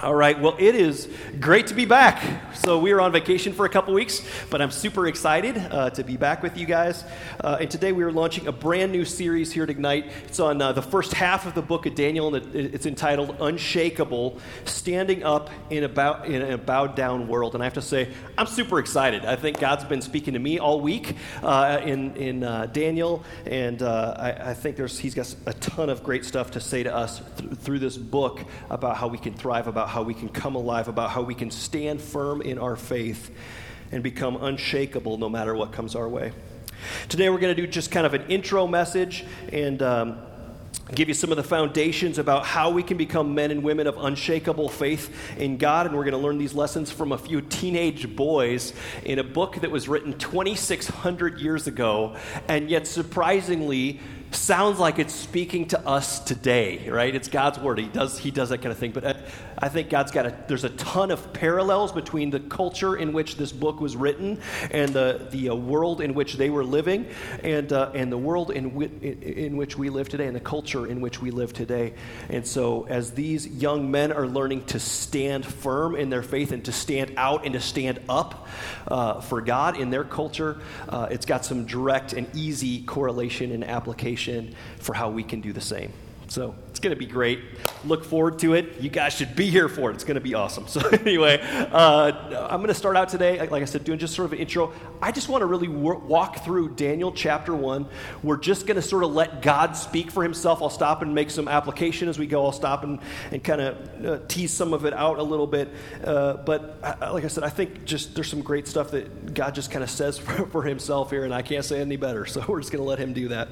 All right, well, it is great to be back. So, we were on vacation for a couple weeks, but I'm super excited uh, to be back with you guys. Uh, and today we are launching a brand new series here at Ignite. It's on uh, the first half of the book of Daniel, and it's entitled Unshakeable Standing Up in a, bow, in a Bowed Down World. And I have to say, I'm super excited. I think God's been speaking to me all week uh, in, in uh, Daniel, and uh, I, I, think there's, he's got a ton of great stuff to say to us th- through this book about how we can thrive, about how we can come alive, about how we can stand firm in our faith and become unshakable no matter what comes our way. Today, we're going to do just kind of an intro message and um, give you some of the foundations about how we can become men and women of unshakable faith in God. And we're going to learn these lessons from a few teenage boys in a book that was written 2,600 years ago, and yet surprisingly, sounds like it's speaking to us today, right? It's God's word. He does, he does that kind of thing. But uh, I think God's got a, there's a ton of parallels between the culture in which this book was written and the, the uh, world in which they were living and, uh, and the world in, wi- in which we live today and the culture in which we live today. And so as these young men are learning to stand firm in their faith and to stand out and to stand up uh, for God in their culture, uh, it's got some direct and easy correlation and application for how we can do the same. So it's going to be great. Look forward to it. You guys should be here for it. It's going to be awesome. So, anyway, uh, I'm going to start out today, like I said, doing just sort of an intro. I just want to really walk through Daniel chapter 1. We're just going to sort of let God speak for himself. I'll stop and make some application as we go. I'll stop and, and kind of uh, tease some of it out a little bit. Uh, but uh, like I said, I think just there's some great stuff that God just kind of says for, for himself here, and I can't say any better. So, we're just going to let him do that.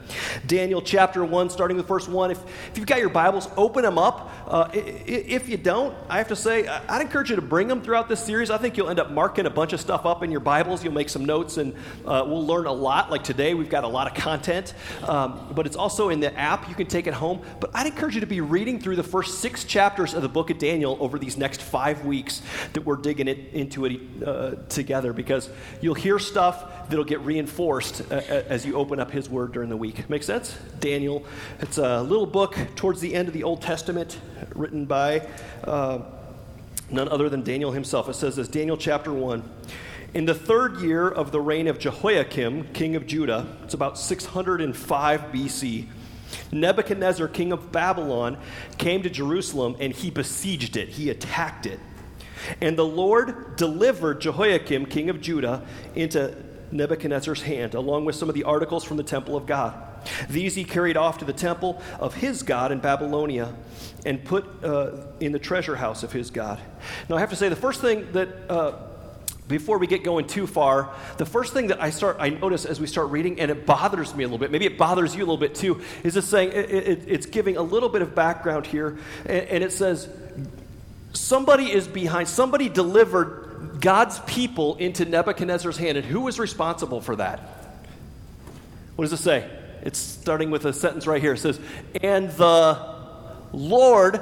Daniel chapter 1, starting with verse 1. If, if you've got your Bibles, open them up. Uh, if you don't, I have to say, I'd encourage you to bring them throughout this series. I think you'll end up marking a bunch of stuff up in your Bibles. You'll make some notes, and uh, we'll learn a lot. Like today, we've got a lot of content, um, but it's also in the app. You can take it home. But I'd encourage you to be reading through the first six chapters of the book of Daniel over these next five weeks that we're digging it, into it uh, together because you'll hear stuff that'll get reinforced uh, as you open up his word during the week. Make sense? Daniel. It's a little book towards the end of the Old Testament written by uh, none other than Daniel himself. It says this Daniel chapter 1. In the third year of the reign of Jehoiakim, king of Judah, it's about 605 BC, Nebuchadnezzar, king of Babylon, came to Jerusalem and he besieged it, he attacked it. And the Lord delivered Jehoiakim, king of Judah, into Nebuchadnezzar's hand, along with some of the articles from the temple of God. These he carried off to the temple of his God in Babylonia and put uh, in the treasure house of his God. Now, I have to say, the first thing that uh, before we get going too far, the first thing that I start, I notice as we start reading, and it bothers me a little bit, maybe it bothers you a little bit too, is this saying, it, it, it's giving a little bit of background here, and, and it says, somebody is behind, somebody delivered God's people into Nebuchadnezzar's hand, and who was responsible for that? What does it say? It's starting with a sentence right here. It says, And the Lord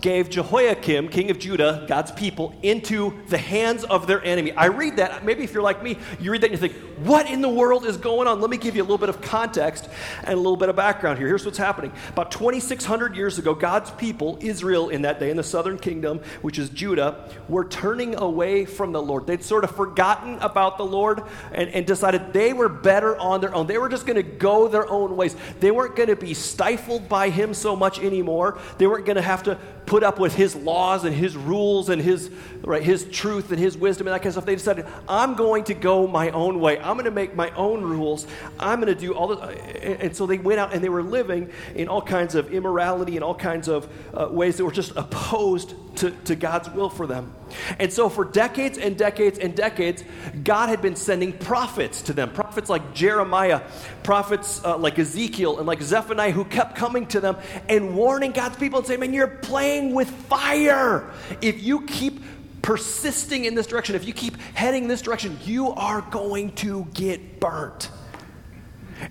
gave Jehoiakim, king of Judah, God's people, into the hands of their enemy. I read that. Maybe if you're like me, you read that and you think, what in the world is going on? Let me give you a little bit of context and a little bit of background here. Here's what's happening. About 2,600 years ago, God's people, Israel in that day, in the southern kingdom, which is Judah, were turning away from the Lord. They'd sort of forgotten about the Lord and, and decided they were better on their own. They were just going to go their own ways. They weren't going to be stifled by Him so much anymore. They weren't going to have to put up with his laws and his rules and his, right, his truth and his wisdom and that kind of stuff. They decided, I'm going to go my own way. I'm going to make my own rules. I'm going to do all this. And so they went out and they were living in all kinds of immorality and all kinds of uh, ways that were just opposed to, to God's will for them. And so for decades and decades and decades, God had been sending prophets to them. Prophets like Jeremiah, prophets uh, like Ezekiel and like Zephaniah, who kept coming to them and warning God's people and saying, Man, you're playing with fire. If you keep persisting in this direction, if you keep heading this direction, you are going to get burnt.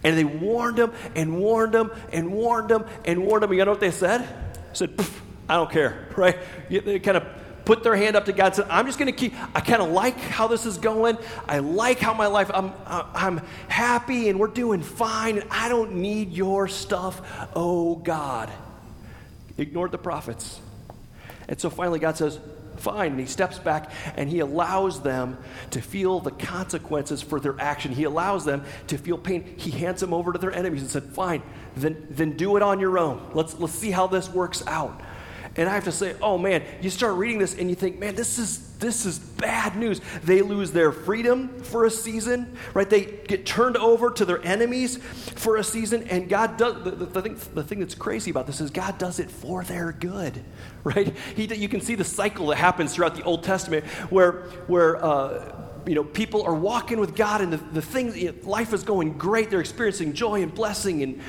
And they warned them and warned them and warned them and warned them. You know what they said? They said, I don't care, right? They kind of put their hand up to God and said, I'm just going to keep, I kind of like how this is going. I like how my life, I'm, I'm happy and we're doing fine. And I don't need your stuff, oh God. Ignored the prophets. And so finally, God says, fine. And he steps back and he allows them to feel the consequences for their action. He allows them to feel pain. He hands them over to their enemies and said, fine, then, then do it on your own. Let's, let's see how this works out. And I have to say, oh man, you start reading this and you think, man, this is this is bad news. They lose their freedom for a season, right? They get turned over to their enemies for a season, and God does the, the, the thing, the thing that's crazy about this is God does it for their good, right? He, you can see the cycle that happens throughout the Old Testament where where uh, you know, people are walking with God and the, the things, you know, life is going great. They're experiencing joy and blessing and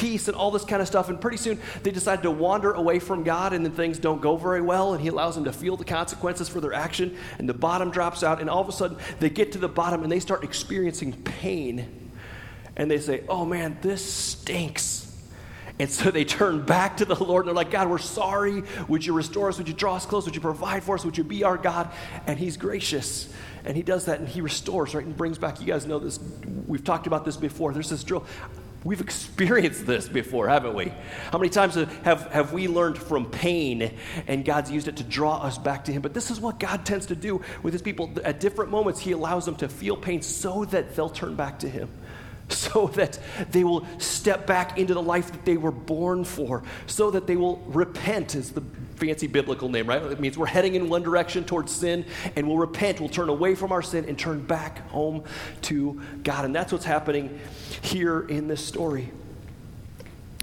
peace and all this kind of stuff. And pretty soon they decide to wander away from God, and then things don't go very well. And He allows them to feel the consequences for their action, and the bottom drops out. And all of a sudden they get to the bottom and they start experiencing pain. And they say, Oh man, this stinks. And so they turn back to the Lord and they're like, God, we're sorry. Would you restore us? Would you draw us close? Would you provide for us? Would you be our God? And He's gracious. And He does that and He restores, right? And brings back, you guys know this. We've talked about this before. There's this drill. We've experienced this before, haven't we? How many times have, have we learned from pain and God's used it to draw us back to Him? But this is what God tends to do with His people. At different moments, He allows them to feel pain so that they'll turn back to Him, so that they will step back into the life that they were born for, so that they will repent, is the fancy biblical name, right? It means we're heading in one direction towards sin and we'll repent, we'll turn away from our sin and turn back home to God. And that's what's happening here in this story.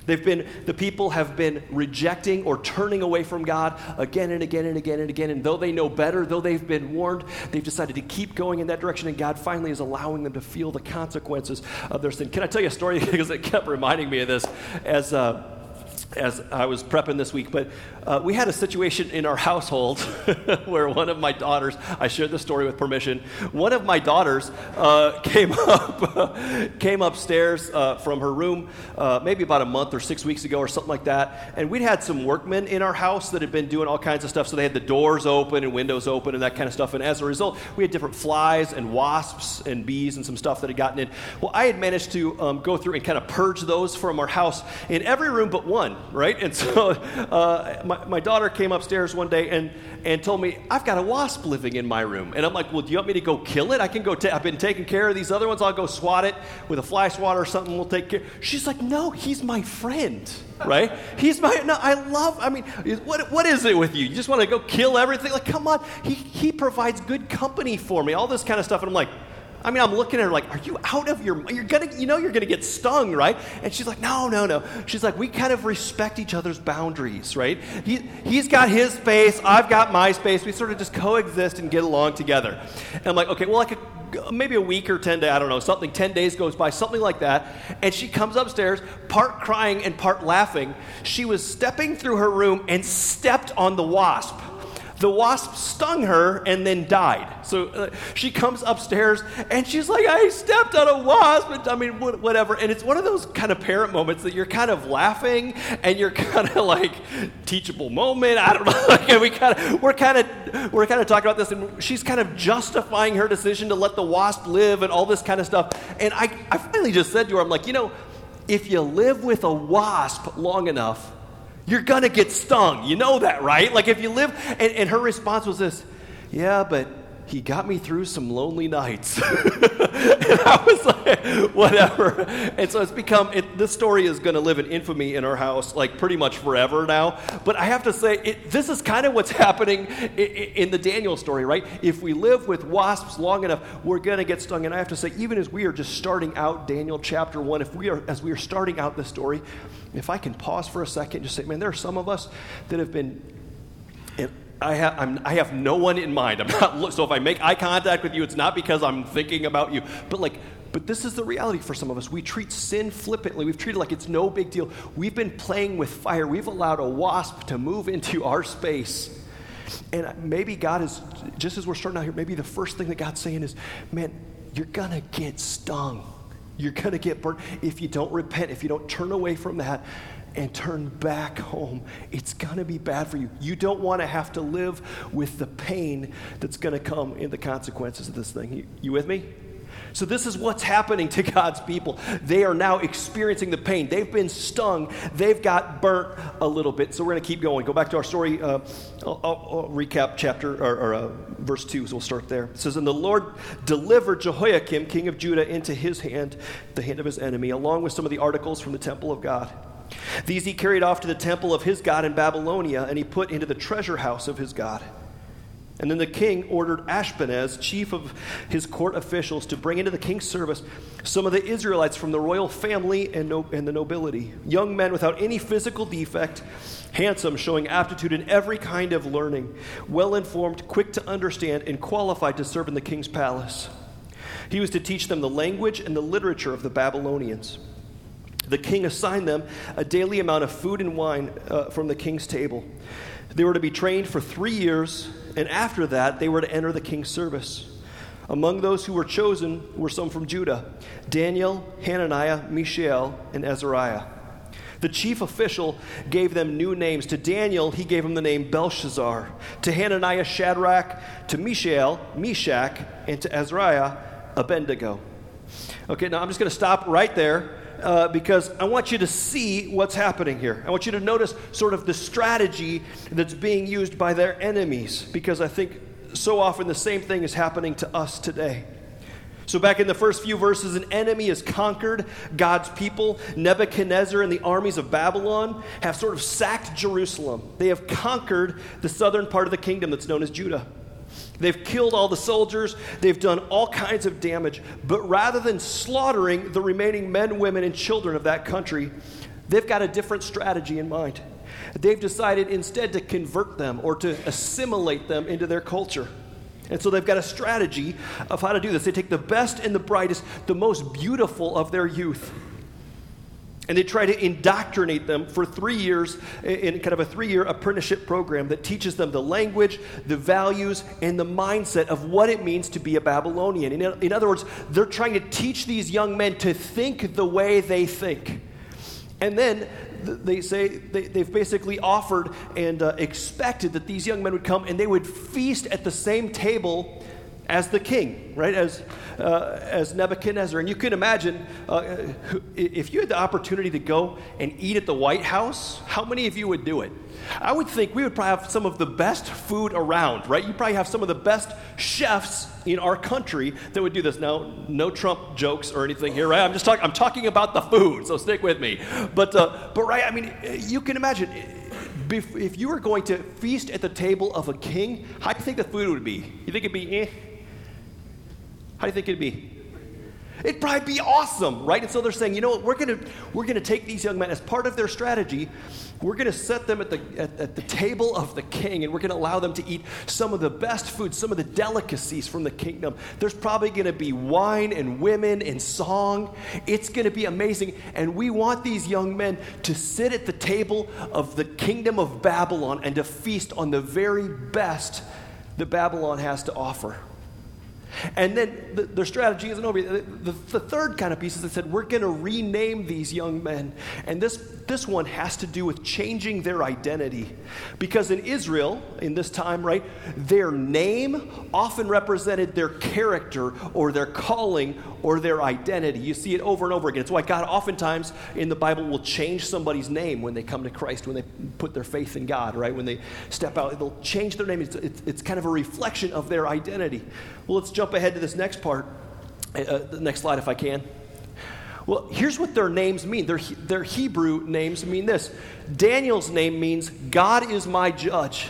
They've been, the people have been rejecting or turning away from God again and again and again and again. And though they know better, though they've been warned, they've decided to keep going in that direction. And God finally is allowing them to feel the consequences of their sin. Can I tell you a story? because it kept reminding me of this as. Uh, as I was prepping this week, but uh, we had a situation in our household where one of my daughters, I shared the story with permission, one of my daughters uh, came up, came upstairs uh, from her room uh, maybe about a month or six weeks ago or something like that, and we'd had some workmen in our house that had been doing all kinds of stuff, so they had the doors open and windows open and that kind of stuff, and as a result, we had different flies and wasps and bees and some stuff that had gotten in. Well, I had managed to um, go through and kind of purge those from our house in every room but one right? And so uh, my, my daughter came upstairs one day and, and told me, I've got a wasp living in my room. And I'm like, well, do you want me to go kill it? I can go, i I've been taking care of these other ones. I'll go swat it with a fly swatter or something. We'll take care. She's like, no, he's my friend, right? He's my, no, I love, I mean, what, what is it with you? You just want to go kill everything? Like, come on. He, he provides good company for me, all this kind of stuff. And I'm like, I mean, I'm looking at her like, are you out of your You're gonna, you know, you're gonna get stung, right? And she's like, no, no, no. She's like, we kind of respect each other's boundaries, right? He, he's got his space, I've got my space. We sort of just coexist and get along together. And I'm like, okay, well, like a, maybe a week or 10 days, I don't know, something, 10 days goes by, something like that. And she comes upstairs, part crying and part laughing. She was stepping through her room and stepped on the wasp the wasp stung her and then died. So uh, she comes upstairs and she's like, I stepped on a wasp. And, I mean, whatever. And it's one of those kind of parent moments that you're kind of laughing and you're kind of like teachable moment. I don't know. and we kind of we're kind of we're kind of talking about this, and she's kind of justifying her decision to let the wasp live and all this kind of stuff. And I, I finally just said to her, I'm like, you know, if you live with a wasp long enough, you're going to get stung. You know that, right? Like if you live, and, and her response was this Yeah, but he got me through some lonely nights. and I was like, whatever. And so it's become, it, this story is going to live in infamy in our house, like pretty much forever now. But I have to say, it, this is kind of what's happening in, in the Daniel story, right? If we live with wasps long enough, we're going to get stung. And I have to say, even as we are just starting out Daniel chapter one, if we are, as we are starting out this story, if I can pause for a second, just say, man, there are some of us that have been, I have, I'm, I have no one in mind. I'm not, so if I make eye contact with you, it's not because I'm thinking about you, but like, but this is the reality for some of us. We treat sin flippantly. We've treated like it's no big deal. We've been playing with fire. We've allowed a wasp to move into our space. And maybe God is, just as we're starting out here, maybe the first thing that God's saying is, man, you're going to get stung. You're going to get burnt if you don't repent, if you don't turn away from that and turn back home. It's going to be bad for you. You don't want to have to live with the pain that's going to come in the consequences of this thing. You, you with me? So, this is what's happening to God's people. They are now experiencing the pain. They've been stung, they've got burnt a little bit. So, we're going to keep going. Go back to our story. Uh, I'll, I'll, recap chapter or, or uh, verse 2, so we'll start there. It says, And the Lord delivered Jehoiakim, king of Judah, into his hand, the hand of his enemy, along with some of the articles from the temple of God. These he carried off to the temple of his God in Babylonia, and he put into the treasure house of his God. And then the king ordered Ashpenaz, chief of his court officials, to bring into the king's service some of the Israelites from the royal family and, no, and the nobility, young men without any physical defect, handsome, showing aptitude in every kind of learning, well informed, quick to understand, and qualified to serve in the king's palace. He was to teach them the language and the literature of the Babylonians. The king assigned them a daily amount of food and wine uh, from the king's table. They were to be trained for three years, and after that, they were to enter the king's service. Among those who were chosen were some from Judah Daniel, Hananiah, Mishael, and Azariah. The chief official gave them new names. To Daniel, he gave him the name Belshazzar. To Hananiah, Shadrach. To Mishael, Meshach. And to Azariah, Abednego. Okay, now I'm just going to stop right there uh, because I want you to see what's happening here. I want you to notice sort of the strategy that's being used by their enemies, because I think so often the same thing is happening to us today. So, back in the first few verses, an enemy has conquered God's people. Nebuchadnezzar and the armies of Babylon have sort of sacked Jerusalem. They have conquered the southern part of the kingdom that's known as Judah. They've killed all the soldiers, they've done all kinds of damage. But rather than slaughtering the remaining men, women, and children of that country, they've got a different strategy in mind. They've decided instead to convert them or to assimilate them into their culture. And so they've got a strategy of how to do this. They take the best and the brightest, the most beautiful of their youth, and they try to indoctrinate them for three years in kind of a three year apprenticeship program that teaches them the language, the values, and the mindset of what it means to be a Babylonian. In, in other words, they're trying to teach these young men to think the way they think. And then they say they, have basically offered and uh, expected that these young men would come and they would feast at the same table as the king, right? As, uh, as Nebuchadnezzar. And you can imagine uh, if you had the opportunity to go and eat at the White House, how many of you would do it? I would think we would probably have some of the best food around, right? You probably have some of the best chefs in our country that would do this. Now, no Trump jokes or anything here, right? I'm just talking. I'm talking about the food, so stick with me. But, uh, but right, I mean, you can imagine if you were going to feast at the table of a king, how do you think the food would be? You think it'd be eh? How do you think it'd be? It'd probably be awesome, right? And so they're saying, you know what, we're gonna we're gonna take these young men as part of their strategy. We're gonna set them at the at, at, the table of the king, and we're gonna allow them to eat some of the best food, some of the delicacies from the kingdom. There's probably gonna be wine and women and song. It's gonna be amazing, and we want these young men to sit at the table of the kingdom of Babylon and to feast on the very best that Babylon has to offer. And then the, their strategy isn't over. The, the, the, third kind of piece is they said, we're going to rename these young men. And this, this one has to do with changing their identity. Because in Israel, in this time, right, their name often represented their character or their calling or their identity. You see it over and over again. It's why God oftentimes in the Bible will change somebody's name when they come to Christ, when they put their faith in God, right? When they step out, they'll change their name. It's, it's, it's kind of a reflection of their identity. Well, let's jump ahead to this next part. Uh, uh, the next slide, if I can. Well, here's what their names mean. Their, their Hebrew names mean this Daniel's name means God is my judge.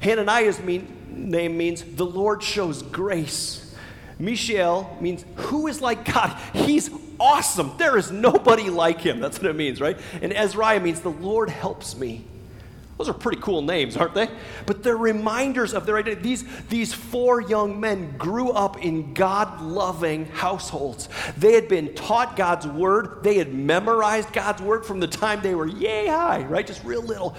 Hananiah's mean, name means the Lord shows grace. Mishael means who is like God? He's awesome. There is nobody like him. That's what it means, right? And Ezra means the Lord helps me. Those are pretty cool names, aren't they? But they're reminders of their identity. These, these four young men grew up in God loving households. They had been taught God's word, they had memorized God's word from the time they were yay high, right? Just real little.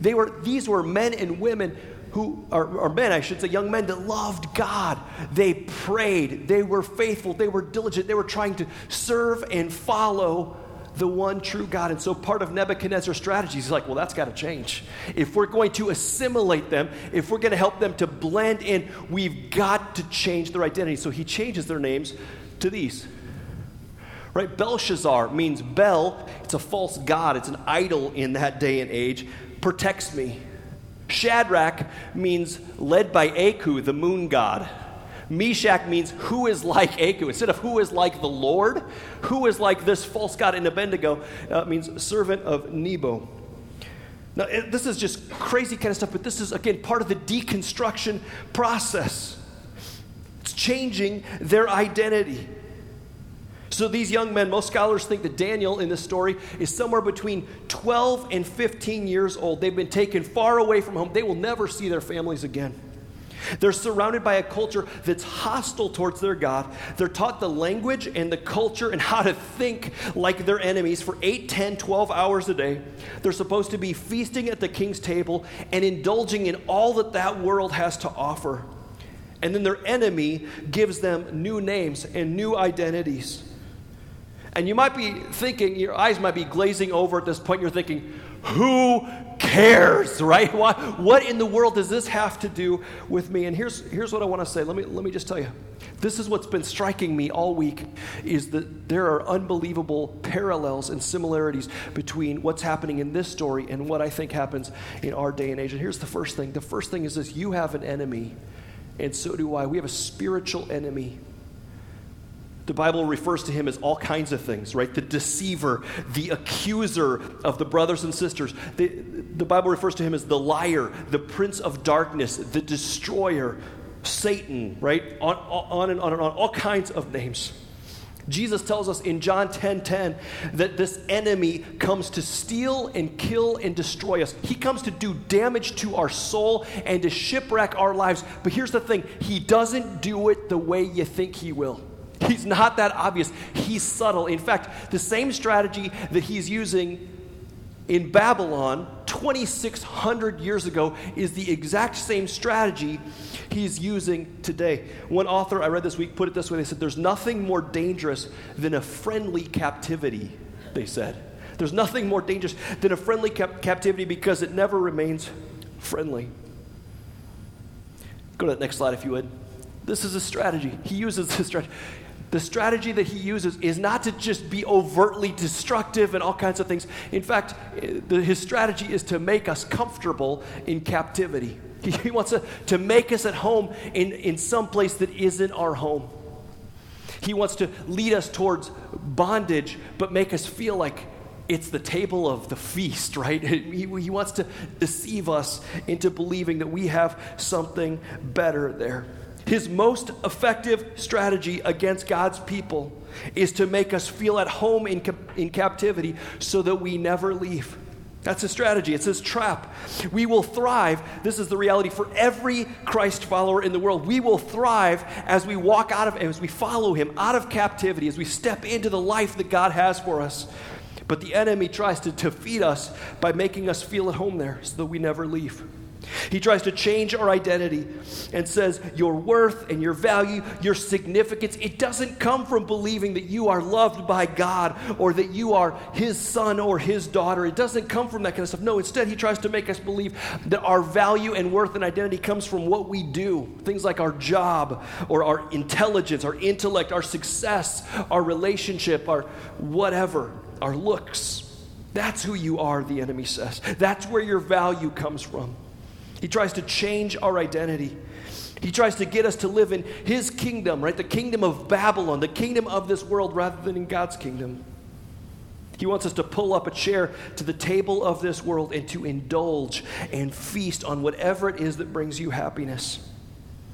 They were, these were men and women who are, or men, I should say, young men that loved God. They prayed, they were faithful, they were diligent, they were trying to serve and follow the one true God. And so part of Nebuchadnezzar's strategy is like, well, that's got to change. If we're going to assimilate them, if we're going to help them to blend in, we've got to change their identity. So he changes their names to these. Right? Belshazzar means Bel, it's a false god, it's an idol in that day and age, protects me. Shadrach means led by Aku, the moon god. Meshach means who is like Aku. Instead of who is like the Lord, who is like this false god in Abednego uh, means servant of Nebo. Now, it, this is just crazy kind of stuff, but this is, again, part of the deconstruction process. It's changing their identity. So, these young men, most scholars think that Daniel in this story is somewhere between 12 and 15 years old. They've been taken far away from home. They will never see their families again. They're surrounded by a culture that's hostile towards their God. They're taught the language and the culture and how to think like their enemies for 8, 10, 12 hours a day. They're supposed to be feasting at the king's table and indulging in all that that world has to offer. And then their enemy gives them new names and new identities. And you might be thinking, your eyes might be glazing over at this point. You're thinking, who cares, right? What, what in the world does this have to do with me? And here's, here's what I want to say. Let me, let me just tell you. This is what's been striking me all week is that there are unbelievable parallels and similarities between what's happening in this story and what I think happens in our day and age. And here's the first thing. The first thing is this you have an enemy, and so do I. We have a spiritual enemy. The Bible refers to him as all kinds of things, right? The deceiver, the accuser of the brothers and sisters. The, the Bible refers to him as the liar, the prince of darkness, the destroyer, Satan, right? On, on and on and on, all kinds of names. Jesus tells us in John 10:10 10, 10, that this enemy comes to steal and kill and destroy us. He comes to do damage to our soul and to shipwreck our lives. But here's the thing, he doesn't do it the way you think he will. He's not that obvious. He's subtle. In fact, the same strategy that he's using in Babylon 2,600 years ago is the exact same strategy he's using today. One author I read this week put it this way they said, There's nothing more dangerous than a friendly captivity, they said. There's nothing more dangerous than a friendly cap- captivity because it never remains friendly. Go to that next slide if you would. This is a strategy. He uses this strategy the strategy that he uses is not to just be overtly destructive and all kinds of things. In fact, eh, the, his strategy is to make us comfortable in captivity. He, he wants to, to make us at home in, in some place that isn't our home. He wants to lead us towards bondage, but make us feel like it's the table of the feast, right? He, he wants to deceive us into believing that we have something better there. His most effective strategy against God's people is to make us feel at home in, in captivity so that we never leave. That's his strategy. It's his trap. We will thrive. This is the reality for every Christ follower in the world. We will thrive as we walk out of, as we follow him out of captivity, as we step into the life that God has for us. But the enemy tries to defeat us by making us feel at home there so that we never leave. He tries to change our identity and says your worth and your value, your significance, it doesn't come from believing that you are loved by God or that you are his son or his daughter. It doesn't come from that kind of stuff. No, instead, he tries to make us believe that our value and worth and identity comes from what we do. Things like our job or our intelligence, our intellect, our success, our relationship, our whatever, our looks. That's who you are, the enemy says. That's where your value comes from. He tries to change our identity. He tries to get us to live in his kingdom, right? The kingdom of Babylon, the kingdom of this world, rather than in God's kingdom. He wants us to pull up a chair to the table of this world and to indulge and feast on whatever it is that brings you happiness.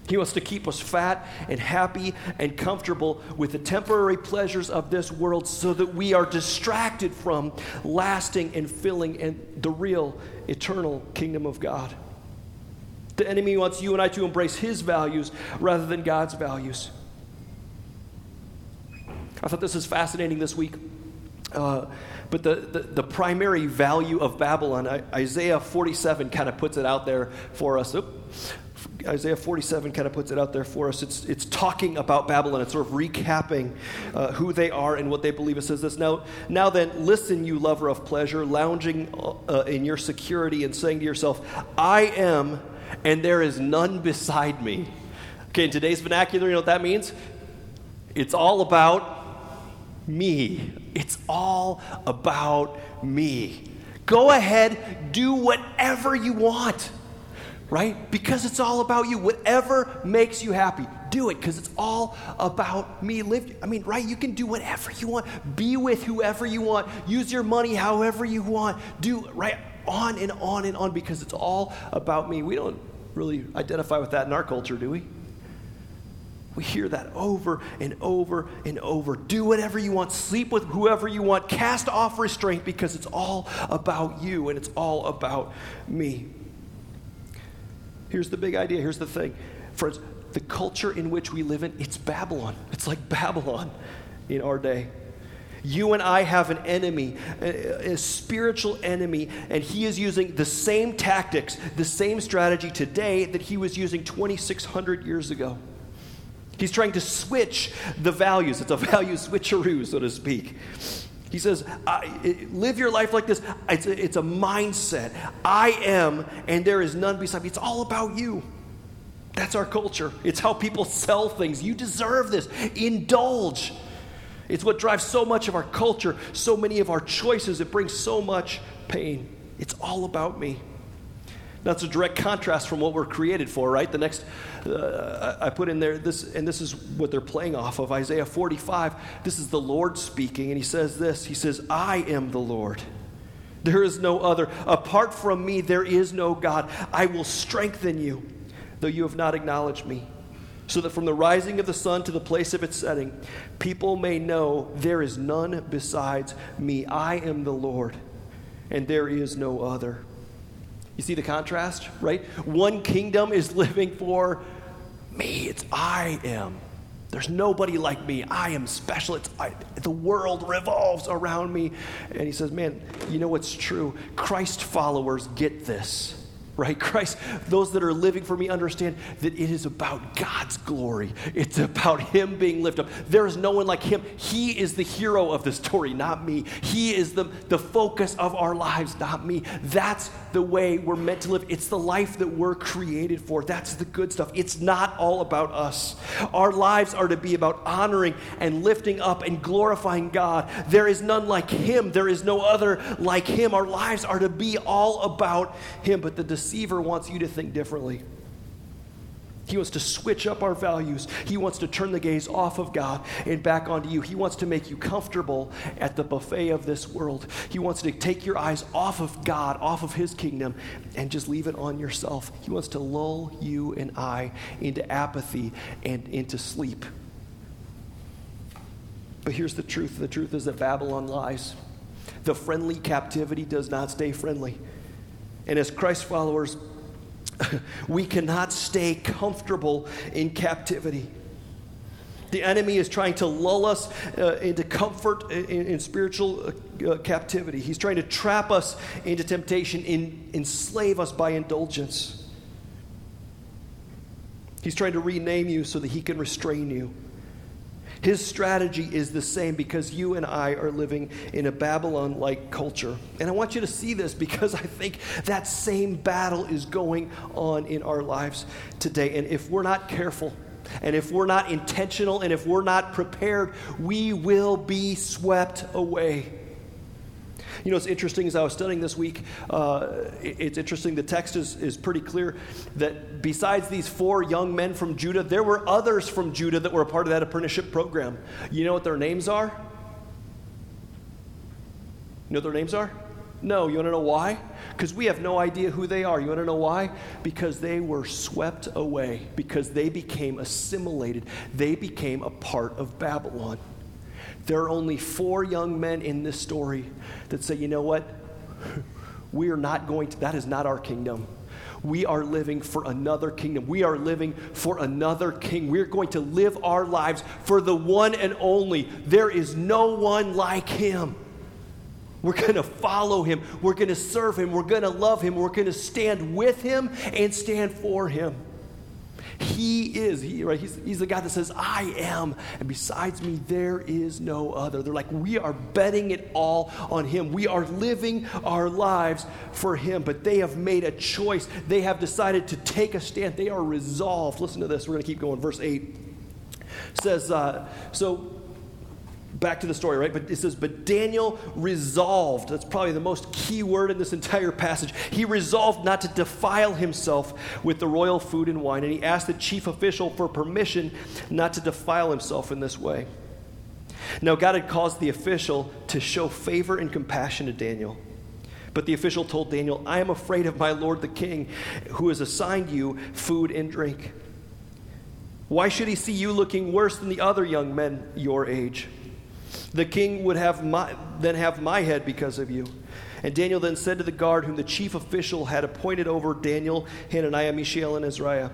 He wants to keep us fat and happy and comfortable with the temporary pleasures of this world so that we are distracted from lasting and filling and the real eternal kingdom of God. The enemy wants you and I to embrace his values rather than God's values. I thought this was fascinating this week. Uh, but the, the, the, primary value of Babylon, Isaiah 47 kind of puts it out there for us. Oop. Isaiah 47 kind of puts it out there for us. It's, it's talking about Babylon. It's sort of recapping uh, who they are and what they believe. It says this now, now then, listen, you lover of pleasure, lounging uh, in your security and saying to yourself, I am, and there is none beside me. Okay, in today's vernacular, you know what that means? It's all about me. It's all about me. Go ahead, do whatever you want right? Because it's all about you. Whatever makes you happy, do it because it's all about me. Live, I mean, right? You can do whatever you want, be with whoever you want, use your money however you want, do, right? On and on and on because it's all about me. We don't really identify with that in our culture, do we? We hear that over and over and over. Do whatever you want, sleep with whoever you want, cast off restraint because it's all about you and it's all about me. Here's the big idea. Here's the thing. Friends, the culture in which we live in, it's Babylon. It's like Babylon in our day. You and I have an enemy, a, a, spiritual enemy, and he is using the same tactics, the same strategy today that he was using 2,600 years ago. He's trying to switch the values. It's a value switcheroo, so to speak. He says, Live your life like this. It's a, it's a mindset. I am, and there is none beside me. It's all about you. That's our culture. It's how people sell things. You deserve this. Indulge. It's what drives so much of our culture, so many of our choices. It brings so much pain. It's all about me. That's a direct contrast from what we're created for, right? The next, uh, I put in there this, and this is what they're playing off of Isaiah 45. This is the Lord speaking, and he says this He says, I am the Lord. There is no other. Apart from me, there is no God. I will strengthen you, though you have not acknowledged me, so that from the rising of the sun to the place of its setting, people may know there is none besides me. I am the Lord, and there is no other. You see the contrast, right? One kingdom is living for me. It's I am. There's nobody like me. I am special. It's, I, the world revolves around me. And he says, Man, you know what's true? Christ followers get this right? Christ, those that are living for me understand that it is about God's glory. It's about Him being lifted up. There is no one like Him. He is the hero of the story, not me. He is the, the focus of our lives, not me. That's the way we're meant to live. It's the life that we're created for. That's the good stuff. It's not all about us. Our lives are to be about honoring and lifting up and glorifying God. There is none like Him, there is no other like Him. Our lives are to be all about Him. But the deceiver wants you to think differently. He wants to switch up our values. He wants to turn the gaze off of God and back onto you. He wants to make you comfortable at the buffet of this world. He wants to take your eyes off of God, off of His kingdom, and just leave it on yourself. He wants to lull you and I into apathy and into sleep. But here's the truth the truth is that Babylon lies. The friendly captivity does not stay friendly. And as Christ followers, we cannot stay comfortable in captivity. The enemy is trying to lull us uh, into comfort in, in spiritual uh, uh, captivity. He's trying to trap us into temptation, in, enslave us by indulgence. He's trying to rename you so that he can restrain you. His strategy is the same because you and I are living in a Babylon like culture. And I want you to see this because I think that same battle is going on in our lives today. And if we're not careful, and if we're not intentional, and if we're not prepared, we will be swept away. You know, it's interesting as I was studying this week, uh, it's interesting, the text is, is pretty clear that besides these four young men from Judah, there were others from Judah that were a part of that apprenticeship program. You know what their names are? You know what their names are? No. You want to know why? Because we have no idea who they are. You want to know why? Because they were swept away, because they became assimilated, they became a part of Babylon. There are only four young men in this story that say, you know what? We are not going to, that is not our kingdom. We are living for another kingdom. We are living for another king. We're going to live our lives for the one and only. There is no one like him. We're going to follow him. We're going to serve him. We're going to love him. We're going to stand with him and stand for him. He is, he, right? He's, he's the God that says, I am, and besides me, there is no other. They're like, we are betting it all on Him. We are living our lives for Him, but they have made a choice. They have decided to take a stand. They are resolved. Listen to this. We're going to keep going. Verse 8 says, uh, So back to the story, right? But it says, But Daniel resolved. That's probably the most key word in this entire passage. He resolved not to defile himself with the royal food and wine, and he asked the chief official for permission not to defile himself in this way. Now, God had caused the official to show favor and compassion to Daniel. But the official told Daniel, I am afraid of my lord the king, who has assigned you food and drink. Why should he see you looking worse than the other young men your age? The king would have my, then have my head because of you. And Daniel then said to the guard, whom the chief official had appointed over Daniel, Hananiah, Mishael, and Azariah,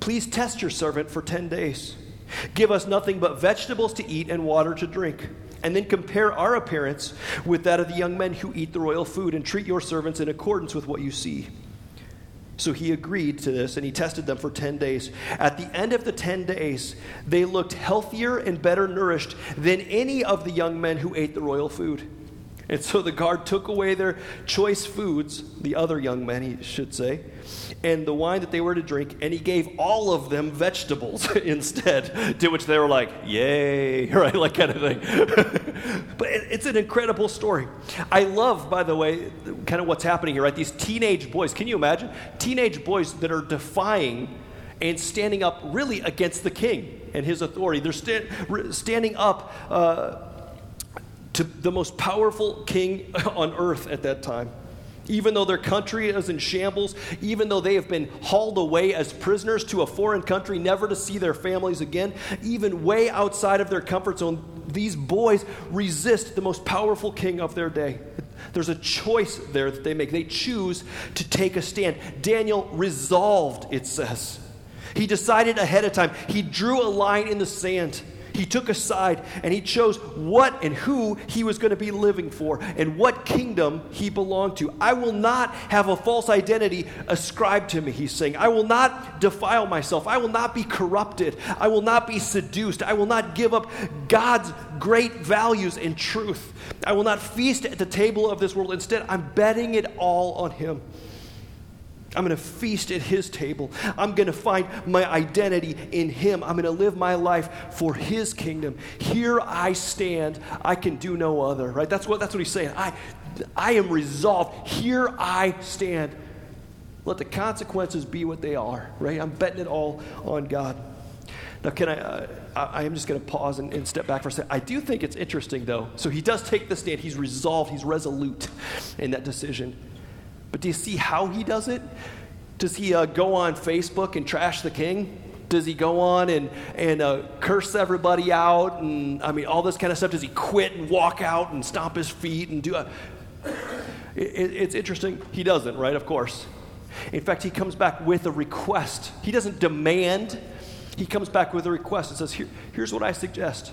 Please test your servant for 10 days. Give us nothing but vegetables to eat and water to drink. And then compare our appearance with that of the young men who eat the royal food, and treat your servants in accordance with what you see. So he agreed to this and he tested them for 10 days. At the end of the 10 days, they looked healthier and better nourished than any of the young men who ate the royal food. And so the guard took away their choice foods, the other young men, he should say, and the wine that they were to drink, and he gave all of them vegetables instead, to which they were like, yay, right, like kind of thing. but it's an incredible story. I love, by the way, kind of what's happening here, right? These teenage boys, can you imagine? Teenage boys that are defying and standing up really against the king and his authority. They're sta- standing up. Uh, to the most powerful king on earth at that time. Even though their country is in shambles, even though they have been hauled away as prisoners to a foreign country, never to see their families again, even way outside of their comfort zone, these boys resist the most powerful king of their day. There's a choice there that they make. They choose to take a stand. Daniel resolved, it says. He decided ahead of time, he drew a line in the sand. He took a side and he chose what and who he was going to be living for and what kingdom he belonged to. I will not have a false identity ascribed to me, he's saying. I will not defile myself. I will not be corrupted. I will not be seduced. I will not give up God's great values and truth. I will not feast at the table of this world. Instead, I'm betting it all on him. I'm going to feast at his table. I'm going to find my identity in him. I'm going to live my life for his kingdom. Here I stand. I can do no other, right? That's what, that's what he's saying. I, I am resolved. Here I stand. Let the consequences be what they are, right? I'm betting it all on God. Now, can I? Uh, I am just going to pause and, and, step back for a second. I do think it's interesting, though. So he does take the stand. He's resolved. He's resolute in that decision. But do you see how he does it? Does he uh, go on Facebook and trash the king? Does he go on and, and uh, curse everybody out? And I mean, all this kind of stuff. Does he quit and walk out and stomp his feet and do a. It, it's interesting. He doesn't, right? Of course. In fact, he comes back with a request. He doesn't demand, he comes back with a request and says, Here, Here's what I suggest.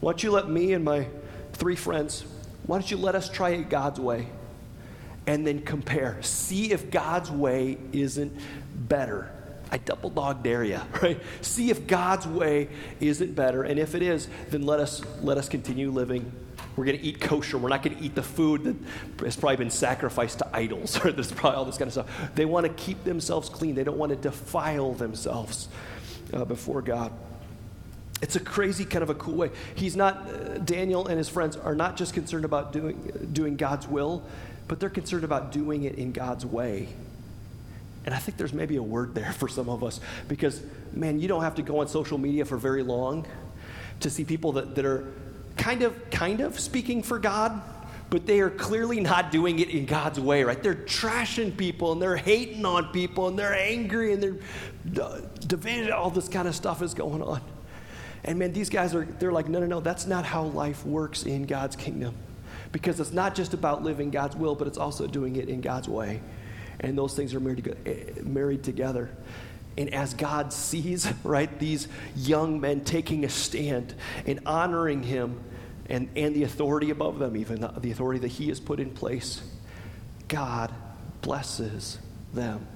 Why don't you let me and my three friends, why don't you let us try it God's way? And then compare. See if God's way isn't better. I double dog dare you, right? See if God's way isn't better, and if it is, then let us let us continue living. We're going to eat kosher. We're not going to eat the food that has probably been sacrificed to idols, or there's probably all this kind of stuff. They want to keep themselves clean. They don't want to defile themselves uh, before God. It's a crazy kind of a cool way. He's not uh, Daniel and his friends are not just concerned about doing doing God's will but they're concerned about doing it in God's way. And I think there's maybe a word there for some of us because, man, you don't have to go on social media for very long to see people that, that are kind of, kind of speaking for God, but they are clearly not doing it in God's way, right? They're trashing people and they're hating on people and they're angry and they're uh, division, all this kind of stuff is going on. And man, these guys are, they're like, no, no, no, that's not how life works in God's kingdom because it's not just about living God's will, but it's also doing it in God's way. And those things are married, eh, together. And as God sees, right, these young men taking a stand and honoring Him and, and the authority above them, even the authority that He has put in place, God blesses them.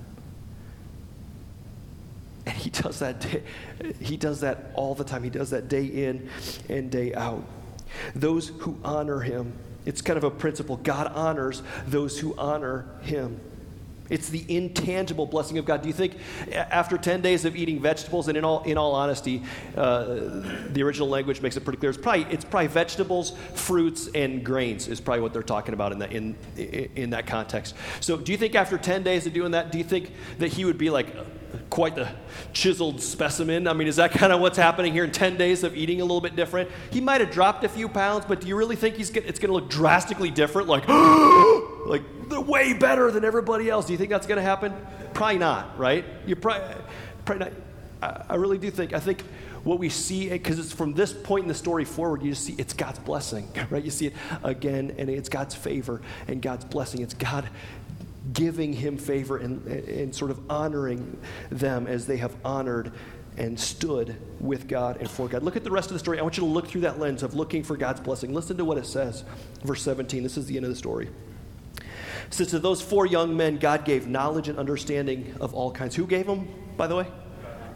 And he does that day, he does that all the time. He does that day in and day out. Those who honor him, it's kind of a principle. God honors those who honor him. It's the intangible blessing of God. Do you think after 10 days of eating vegetables, and in all, in all honesty, uh, the original language makes it pretty clear, it's probably, it's probably vegetables, fruits, and grains is probably what they're talking about in that, in, in that context. So do you think after 10 days of doing that, do you think that he would be like quite the chiseled specimen? I mean, is that kind of what's happening here in 10 days of eating a little bit different? He might have dropped a few pounds, but do you really think he's it's going to look drastically different? Like, like they're way better than everybody else. Do you think that's going to happen? Probably not, right? You probably, probably not. I, I really do think. I think what we see, eh, because it's from this point in the story forward, you just see it's God's blessing, right? You see it again, and it's God's favor and God's blessing. It's God giving him favor and, and sort of honoring them as they have honored and stood with God and for God. Look at the rest of the story. I want you to look through that lens of looking for God's blessing. Listen to what it says. Verse 17. This is the end of the story. It says, To those four young men, God gave knowledge and understanding of all kinds. Who gave them, by the way?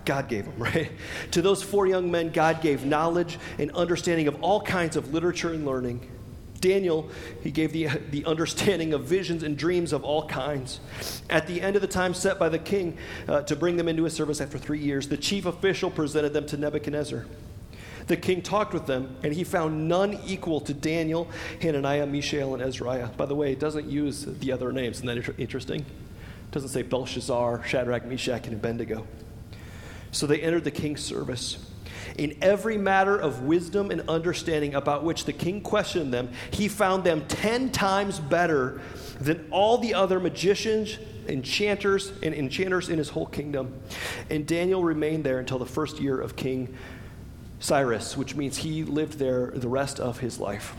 God gave them, right? To those four young men, God gave knowledge and understanding of all kinds of literature and learning. Daniel, he gave the, the understanding of visions and dreams of all kinds. At the end of the time set by the king uh, to bring them into his service after three years, the chief official presented them to Nebuchadnezzar. The king talked with them, and he found none equal to Daniel, Hananiah, Mishael, and Azariah. By the way, it doesn't use the other names. Isn't that interesting? It doesn't say Belshazzar, Shadrach, Meshach, and Abednego. So they entered the king's service. In every matter of wisdom and understanding about which the king questioned them, he found them ten times better than all the other magicians, enchanters, and enchanters in his whole kingdom. And Daniel remained there until the first year of King Cyrus, which means he lived there the rest of his life.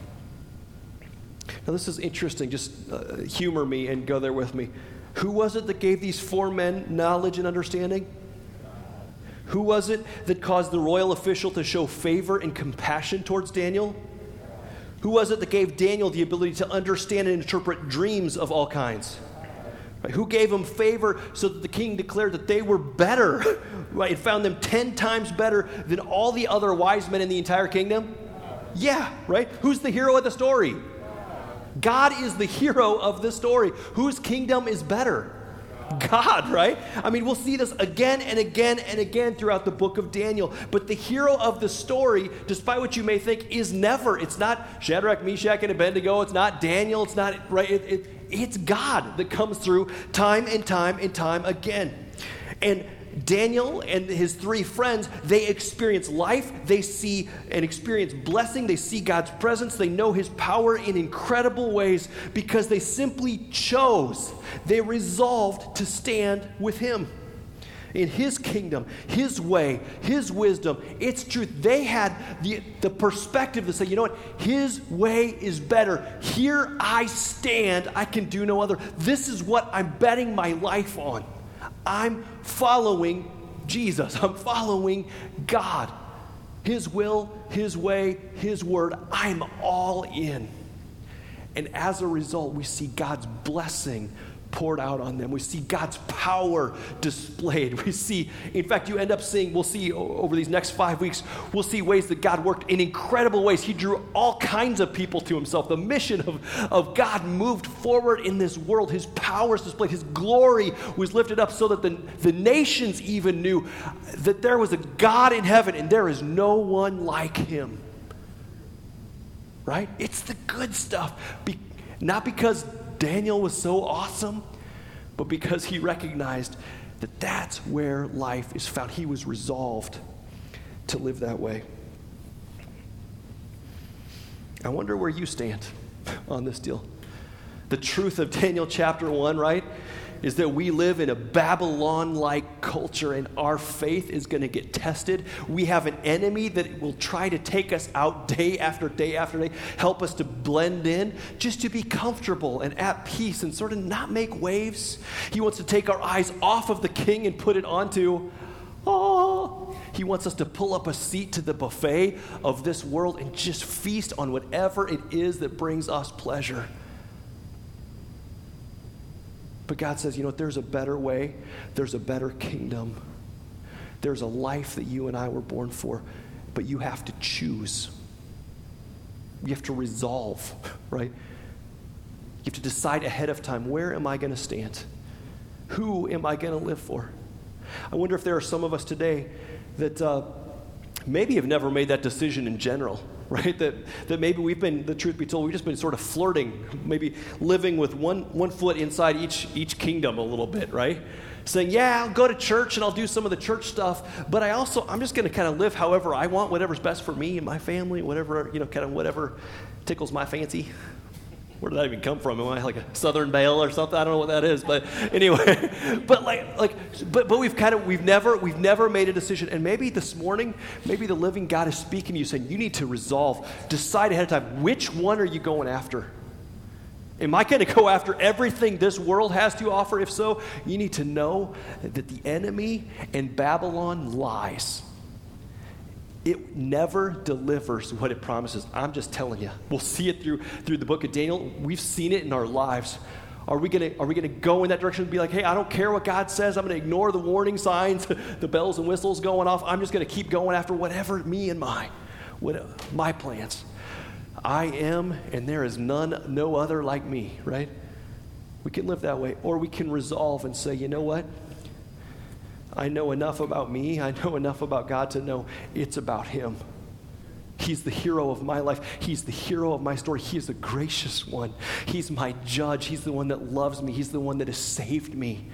Now, this is interesting. Just uh, humor me and go there with me. Who was it that gave these four men knowledge and understanding? Who was it that caused the royal official to show favor and compassion towards Daniel? Who was it that gave Daniel the ability to understand and interpret dreams of all kinds? Right? Who gave him favor so that the king declared that they were better, right? And found them 10 times better than all the other wise men in the entire kingdom? Yeah, right? Who's the hero of the story? God is the hero of the story. Whose kingdom is better? God, right? I mean, we'll see this again and again and again throughout the book of Daniel. But the hero of the story, despite what you may think, is never. It's not Shadrach, Meshach, and Abednego. It's not Daniel. It's not, right? It, it, it's God that comes through time and time and time again. And Daniel and his three friends, they experience life, they see and experience blessing, they see God's presence, they know his power in incredible ways because they simply chose, they resolved to stand with him in his kingdom, his way, his wisdom, its truth. They had the, the perspective to say, you know what? His way is better. Here I stand. I can do no other. This is what I'm betting my life on. I'm following Jesus, I'm following God. His will, His way, His word. I'm all in. And as a result, we see God's blessing poured out on them. We see God's power displayed. We see, in fact, you end up seeing, we'll see over these next five weeks, we'll see ways that God worked in incredible ways. He drew all kinds of people to himself. The mission of, of God moved forward in this world. His power is displayed, his glory was lifted up so that the, the nations even knew that there was a God in heaven and there is no one like him. Right? It's the good stuff. Be, not because Daniel was so awesome, but because he recognized that that's where life is found. He was resolved to live that way. I wonder where you stand on this deal. The truth of Daniel chapter 1, right? Is that we live in a Babylon like culture and our faith is going to get tested. We have an enemy that will try to take us out day after day after day, help us to blend in, just to be comfortable and at peace and sort of not make waves. He wants to take our eyes off of the king and put it onto, oh, he wants us to pull up a seat to the buffet of this world and just feast on whatever it is that brings us pleasure. But God says, you know what? There's a better way, there's a better kingdom. There's a life that you and I were born for, but you have to choose. You have to resolve, right? You have to decide ahead of time where am I going to stand? Who am I going to live for? I wonder if there are some of us today that uh, maybe have never made that decision in general, right? That, that maybe we've been, the truth be told, we've just been sort of flirting, maybe living with one, one foot inside each, each kingdom a little bit, right? Saying, yeah, I'll go to church and I'll do some of the church stuff, but I also, I'm just going to kind of live however I want, whatever's best for me and my family, whatever, you know, kind of whatever tickles my fancy where did that even come from? Am I like a Southern Belle or something? I don't know what that is, but anyway, but like, like, but but we've kind of we've never we've never made a decision, and maybe this morning, maybe the living God is speaking to you, saying you need to resolve, decide ahead of time which one are you going after. Am I going to go after everything this world has to offer? If so, you need to know that the enemy and Babylon lies it never delivers what it promises. I'm just telling you. We'll see it through through the book of Daniel. We've seen it in our lives. Are we gonna are we gonna go in that direction and be like, hey, I don't care what God says. I'm gonna ignore the warning signs, the bells and whistles going off. I'm just gonna keep going after whatever me and my, what my plans. I am, and there is none, no other like me. Right? We can live that way, or we can resolve and say, you know what? I know enough about me, I know enough about God to know it's about Him. He's the hero of my life. He's the hero of my story. He is the gracious one. He's my judge. He's the one that loves me. He's the one that has saved me.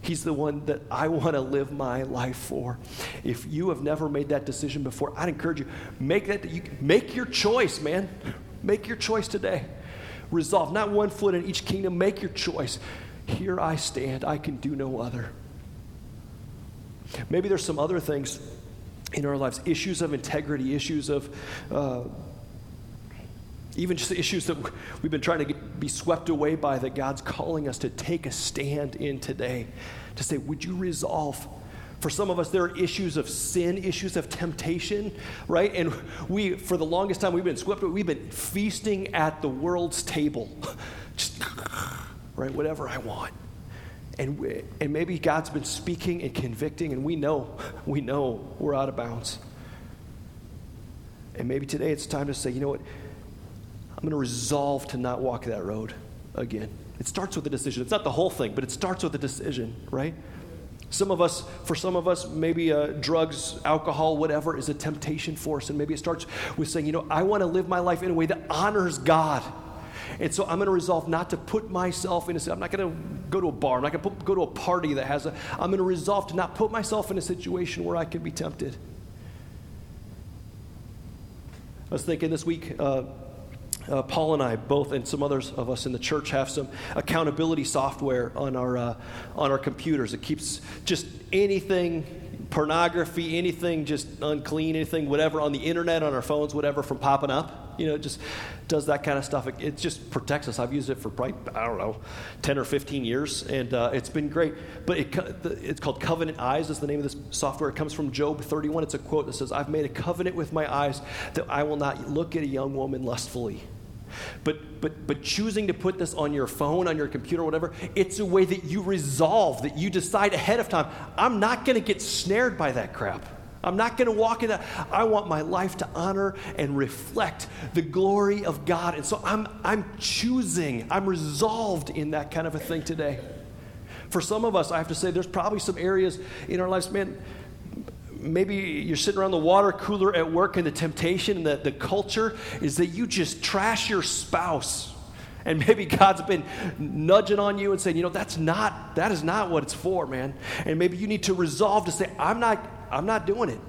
He's the one that I want to live my life for. If you have never made that decision before, I'd encourage you make that you make your choice, man. Make your choice today. Resolve, not one foot in each kingdom. Make your choice. Here I stand. I can do no other. Maybe there's some other things in our lives issues of integrity, issues of uh, even just issues that we've been trying to get, be swept away by that God's calling us to take a stand in today. To say, would you resolve? For some of us, there are issues of sin, issues of temptation, right? And we, for the longest time, we've been swept away. We've been feasting at the world's table. Just, right? Whatever I want. And, we, and maybe God's been speaking and convicting, and we know, we know we're out of bounds. And maybe today it's time to say, you know what? I'm going to resolve to not walk that road again. It starts with a decision. It's not the whole thing, but it starts with a decision, right? Some of us, for some of us, maybe uh, drugs, alcohol, whatever, is a temptation for us. And maybe it starts with saying, you know, I want to live my life in a way that honors God. And so I'm going to resolve not to put myself in a, I'm not going to go to a bar. I'm not going to go to a party that has a, I'm going to resolve to not put myself in a situation where I can be tempted. I was thinking this week, uh, uh, Paul and I both, and some others of us in the church, have some accountability software on our uh, on our computers. It keeps just anything pornography, anything just unclean, anything, whatever, on the internet, on our phones, whatever, from popping up. You know, it just does that kind of stuff. It, it just protects us. I've used it for probably, I don't know, 10 or 15 years, and uh, it's been great. But it, it's called Covenant Eyes, is the name of this software. It comes from Job 31. It's a quote that says, I've made a covenant with my eyes that I will not look at a young woman lustfully. But, but, but choosing to put this on your phone, on your computer, whatever, it's a way that you resolve, that you decide ahead of time, I'm not going to get snared by that crap. I'm not going to walk in that. I want my life to honor and reflect the glory of God. And so I'm, I'm choosing, I'm resolved in that kind of a thing today. For some of us, I have to say, there's probably some areas in our lives, man, maybe you're sitting around the water cooler at work and the temptation and the, the culture is that you just trash your spouse and maybe god's been nudging on you and saying you know that's not that is not what it's for man and maybe you need to resolve to say i'm not i'm not doing it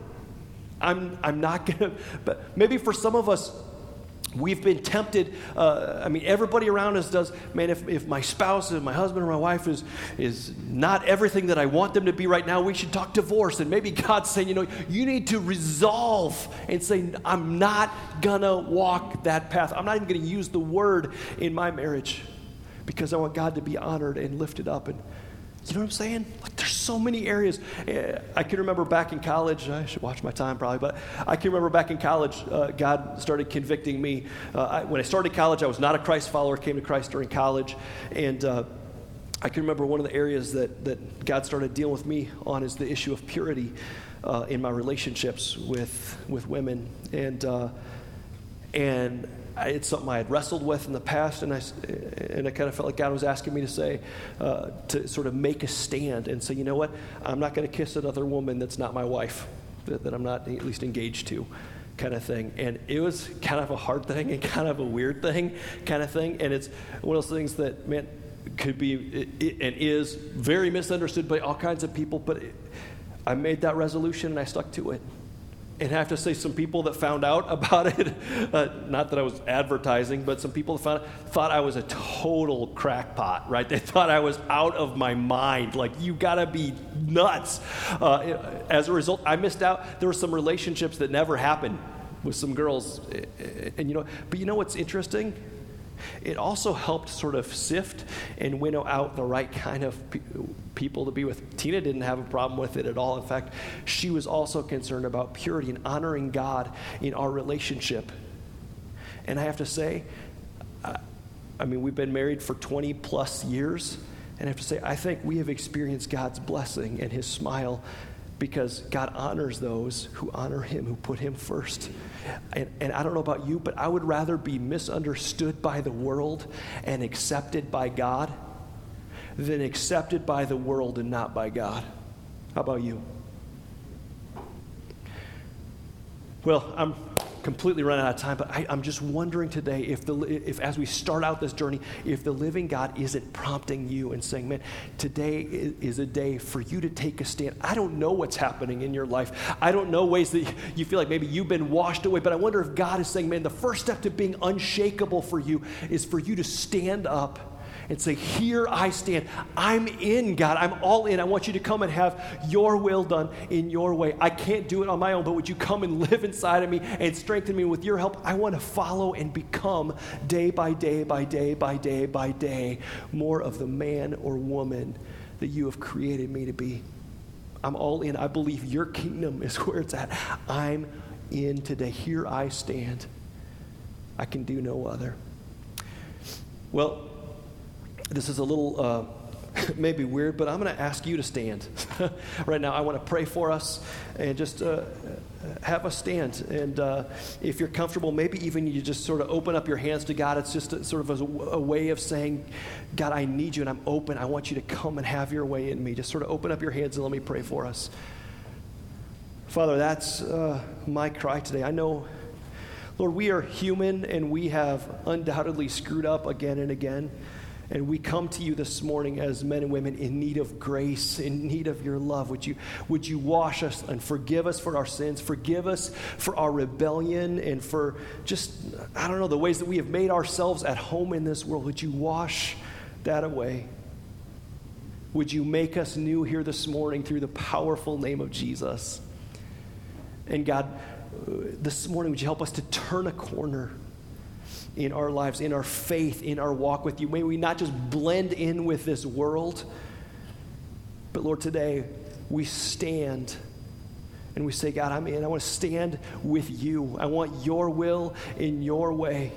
i'm i'm not gonna but maybe for some of us We've been tempted. Uh, I mean, everybody around us does. Man, if, if my spouse, if my husband or my wife is, is not everything that I want them to be right now, we should talk divorce. And maybe God's saying, you know, you need to resolve and say, I'm not going to walk that path. I'm not even going to use the word in my marriage because I want God to be honored and lifted up. And you know what I'm saying? Like, there's so many areas. Eh, I can remember back in college, I should watch my time probably, but I can remember back in college, uh, God started convicting me. Uh, I, when I started college, I was not a Christ follower, came to Christ during college, and uh, I can remember one of the areas that, that God started dealing with me on is the issue of purity uh, in my relationships with, with women. And, uh, and I, it's something I had wrestled with in the past, and I, and I kind of felt like God was asking me to say, uh, to sort of make a stand and say, you know what, I'm not going to kiss another woman that's not my wife, that, that I'm not at least engaged to kind of thing. And it was kind of a hard thing and kind of a weird thing kind of thing. And it's one of those things that, man, could be it, and is very misunderstood by all kinds of people, but it, I made that resolution and I stuck to it. And I have to say, some people that found out about it, uh, not that I was advertising, but some people found thought I was a total crackpot, right? They thought I was out of my mind. Like, you gotta be nuts. Uh, as a result, I missed out. There were some relationships that never happened with some girls. And you know, but you know what's interesting? It also helped sort of sift and winnow out the right kind of pe- people to be with. Tina didn't have a problem with it at all. In fact, she was also concerned about purity and honoring God in our relationship. And I have to say, I, I mean, we've been married for 20 plus years. And I have to say, I think we have experienced God's blessing and His smile because God honors those who honor Him, who put Him first. And, and, I don't know about you, but I would rather be misunderstood by the world and accepted by God than accepted by the world and not by God. How about you? Well, I'm completely run out of time, but I, am just wondering today if, the, if, as we start out this journey, if the living God isn't prompting you and saying, man, today is a day for you to take a stand. I don't know what's happening in your life. I don't know ways that you feel like maybe you've been washed away, but I wonder if God is saying, man, the first step to being unshakable for you is for you to stand up and say, Here I stand. I'm in, God. I'm all in. I want you to come and have your will done in your way. I can't do it on my own, but would you come and live inside of me and strengthen me with your help? I want to follow and become day by day by day by day by day more of the man or woman that you have created me to be. I'm all in. I believe your kingdom is where it's at. I'm in today. Here I stand. I can do no other. Well, this is a little uh, maybe weird, but I'm going to ask you to stand right now. I want to pray for us and just uh, have us stand. And uh, if you're comfortable, maybe even you just sort of open up your hands to God. It's just a, sort of a, a, way of saying, God, I need you and I'm open. I want you to come and have your way in me. Just sort of open up your hands and let me pray for us. Father, that's uh, my cry today. I know. Lord, we are human and we have undoubtedly screwed up again and again. And we come to you this morning as men and women in need of grace, in need of your love. Would you, would you wash us and forgive us for our sins? Forgive us for our rebellion and for just, I don't know, the ways that we have made ourselves at home in this world. Would you wash that away? Would you make us new here this morning through the powerful name of Jesus? And God, uh, this morning, would you help us to turn a corner? In our lives, in our faith, in our walk with you. May we not just blend in with this world, but Lord, today we stand and we say, God, I'm in. I want to stand with you. I want your will in your way.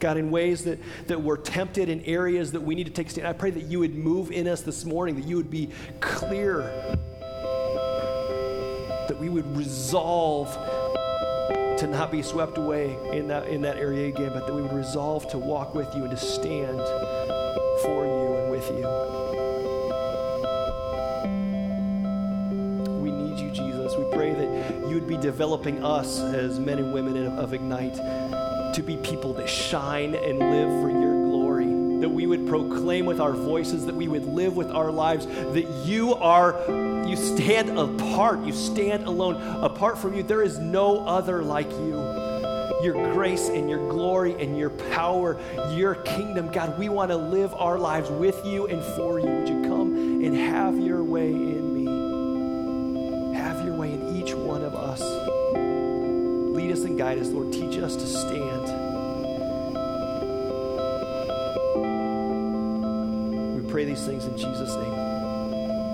God, in ways that, that we're tempted in areas that we need to take stand. I pray that you would move in us this morning, that you would be clear, that we would resolve to not be swept away in that, in that area again, but that we would resolve to walk with you and to stand for you and with you. We need you, Jesus. We pray that you would be developing us as men and women of Ignite to be people that shine and live for your that we would proclaim with our voices, that we would live with our lives, that you are, you stand apart, you stand alone. Apart from you, there is no other like you. Your grace and your glory and your power, your kingdom, God, we want to live our lives with you and for you. Would you come and have your way in me? Have your way in each one of us. Lead us and guide us, Lord. Teach us to stand. These things in Jesus' name.